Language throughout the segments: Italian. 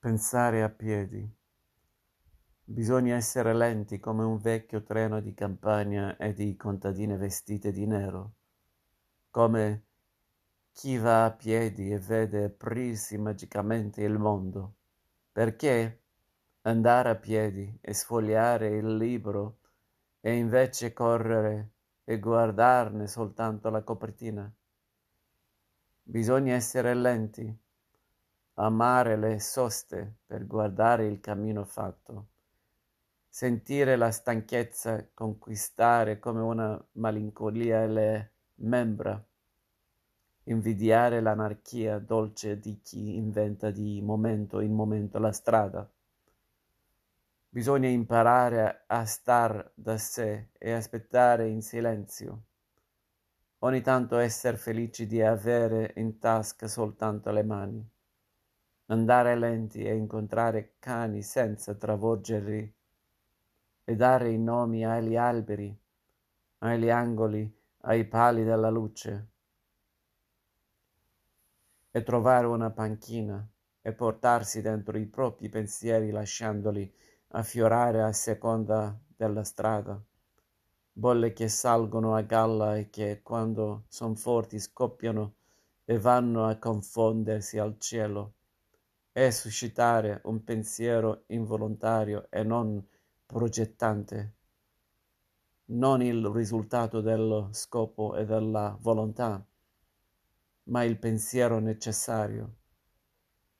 Pensare a piedi. Bisogna essere lenti come un vecchio treno di campagna e di contadine vestite di nero, come chi va a piedi e vede aprirsi magicamente il mondo. Perché andare a piedi e sfogliare il libro e invece correre e guardarne soltanto la copertina? Bisogna essere lenti amare le soste per guardare il cammino fatto, sentire la stanchezza conquistare come una malinconia le membra, invidiare l'anarchia dolce di chi inventa di momento in momento la strada. Bisogna imparare a star da sé e aspettare in silenzio. Ogni tanto essere felici di avere in tasca soltanto le mani andare lenti e incontrare cani senza travolgerli e dare i nomi agli alberi, agli angoli, ai pali della luce e trovare una panchina e portarsi dentro i propri pensieri lasciandoli affiorare a seconda della strada. Bolle che salgono a galla e che quando son forti scoppiano e vanno a confondersi al cielo è suscitare un pensiero involontario e non progettante, non il risultato dello scopo e della volontà, ma il pensiero necessario,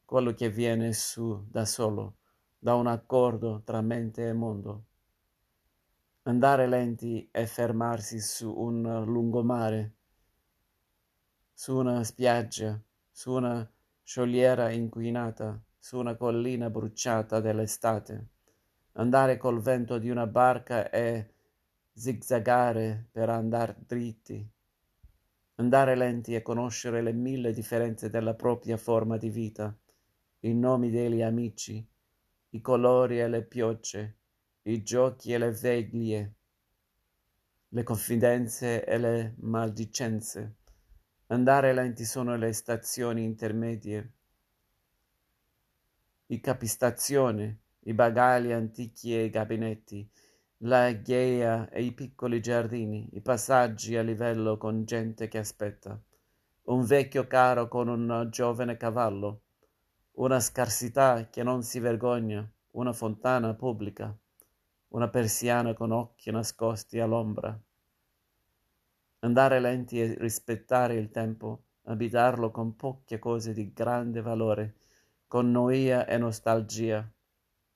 quello che viene su da solo, da un accordo tra mente e mondo. Andare lenti e fermarsi su un lungomare, su una spiaggia, su una sciogliera inquinata su una collina bruciata dell'estate, andare col vento di una barca e zigzagare per andar dritti, andare lenti e conoscere le mille differenze della propria forma di vita, i nomi degli amici, i colori e le piogge, i giochi e le veglie, le confidenze e le maldicenze, Andare lenti sono le stazioni intermedie, i capistazione, i bagagli antichi e i gabinetti, la gheia e i piccoli giardini, i passaggi a livello con gente che aspetta, un vecchio carro con un giovane cavallo, una scarsità che non si vergogna, una fontana pubblica, una persiana con occhi nascosti all'ombra. Andare lenti e rispettare il tempo, abitarlo con poche cose di grande valore, con noia e nostalgia,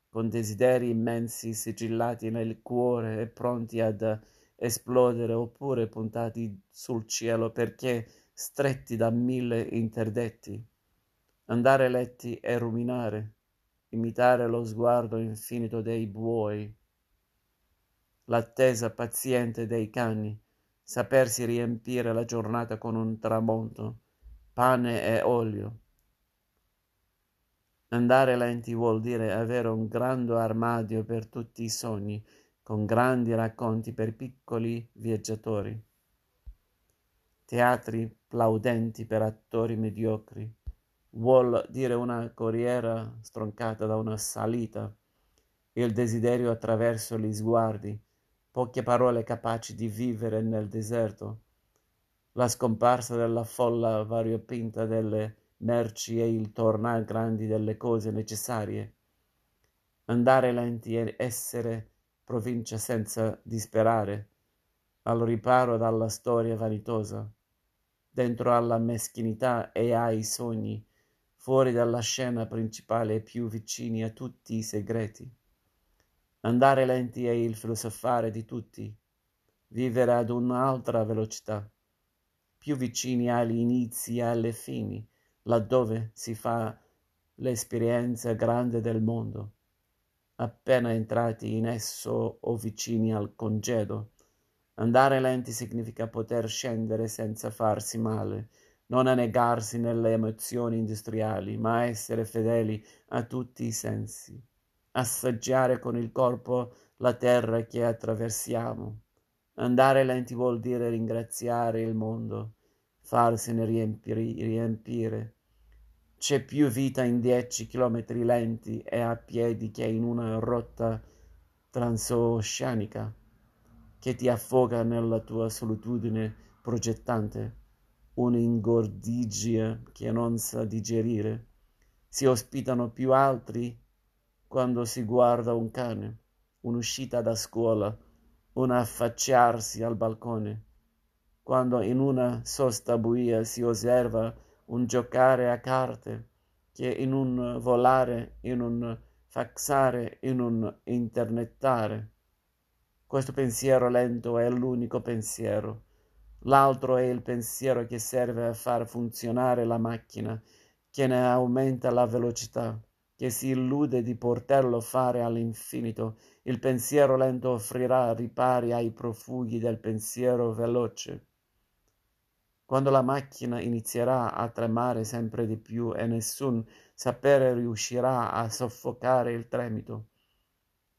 con desideri immensi sigillati nel cuore e pronti ad esplodere oppure puntati sul cielo perché stretti da mille interdetti. Andare letti e ruminare, imitare lo sguardo infinito dei buoi, l'attesa paziente dei cani, sapersi riempire la giornata con un tramonto, pane e olio. Andare lenti vuol dire avere un grande armadio per tutti i sogni, con grandi racconti per piccoli viaggiatori. Teatri plaudenti per attori mediocri. Vuol dire una corriera stroncata da una salita, il desiderio attraverso gli sguardi, poche parole capaci di vivere nel deserto, la scomparsa della folla variopinta delle merci e il tornar grandi delle cose necessarie, andare lenti e essere provincia senza disperare, al riparo dalla storia vanitosa, dentro alla meschinità e ai sogni, fuori dalla scena principale e più vicini a tutti i segreti. Andare lenti è il filosofare di tutti, vivere ad un'altra velocità, più vicini agli inizi e alle fini, laddove si fa l'esperienza grande del mondo. Appena entrati in esso o vicini al congedo, andare lenti significa poter scendere senza farsi male, non annegarsi nelle emozioni industriali, ma essere fedeli a tutti i sensi assaggiare con il corpo la terra che attraversiamo. Andare lenti vuol dire ringraziare il mondo, farsene riempire, riempire C'è più vita in dieci chilometri lenti e a piedi che in una rotta transoceanica che ti affoga nella tua solitudine progettante, un'ingordigia che non sa digerire. Si ospitano più altri quando si guarda un cane, un'uscita da scuola, un affacciarsi al balcone, quando in una sosta buia si osserva un giocare a carte, che in un volare, in un faxare, in un internettare. Questo pensiero lento è l'unico pensiero. L'altro è il pensiero che serve a far funzionare la macchina, che ne aumenta la velocità, che si illude di poterlo fare all'infinito. Il pensiero lento offrirà ripari ai profughi del pensiero veloce. Quando la macchina inizierà a tremare sempre di più e nessun sapere riuscirà a soffocare il tremito,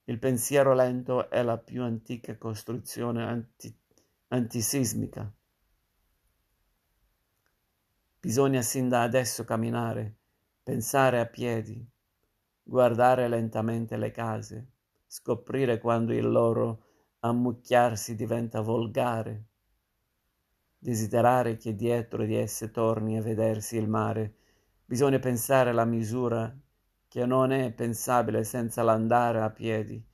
il pensiero lento è la più antica costruzione anti- antisismica. Bisogna sin da adesso camminare, pensare a piedi, guardare lentamente le case, scoprire quando il loro ammucchiarsi diventa volgare desiderare che dietro di esse torni a vedersi il mare, bisogna pensare alla misura che non è pensabile senza l'andare a piedi,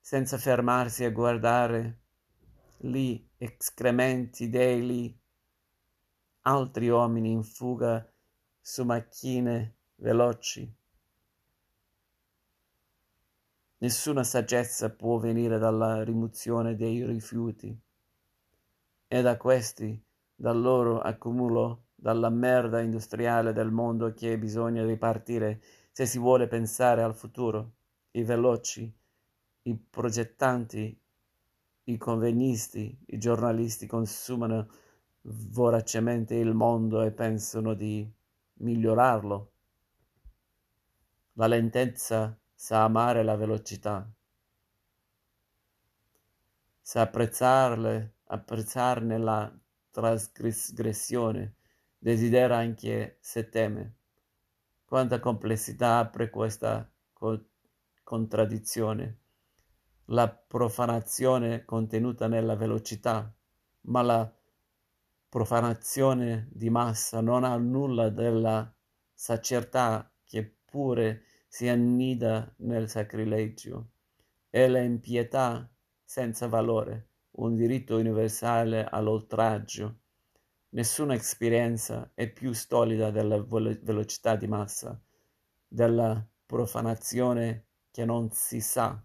senza fermarsi a guardare lì escrementi dei lì altri uomini in fuga su macchine veloci. Nessuna saggezza può venire dalla rimozione dei rifiuti e da questi, dal loro accumulo, dalla merda industriale del mondo che bisogna ripartire se si vuole pensare al futuro. I veloci, i progettanti, i convegnisti, i giornalisti consumano voracemente il mondo e pensano di migliorarlo. La lentezza sa amare la velocità, sa apprezzarle apprezzarne la trasgressione, desidera anche se teme. Quanta complessità apre questa co- contraddizione. La profanazione contenuta nella velocità, ma la profanazione di massa non ha nulla della sacertà che pure si annida nel sacrilegio, e l'impietà senza valore un diritto universale all'oltraggio. Nessuna esperienza è più stolida della velocità di massa, della profanazione che non si sa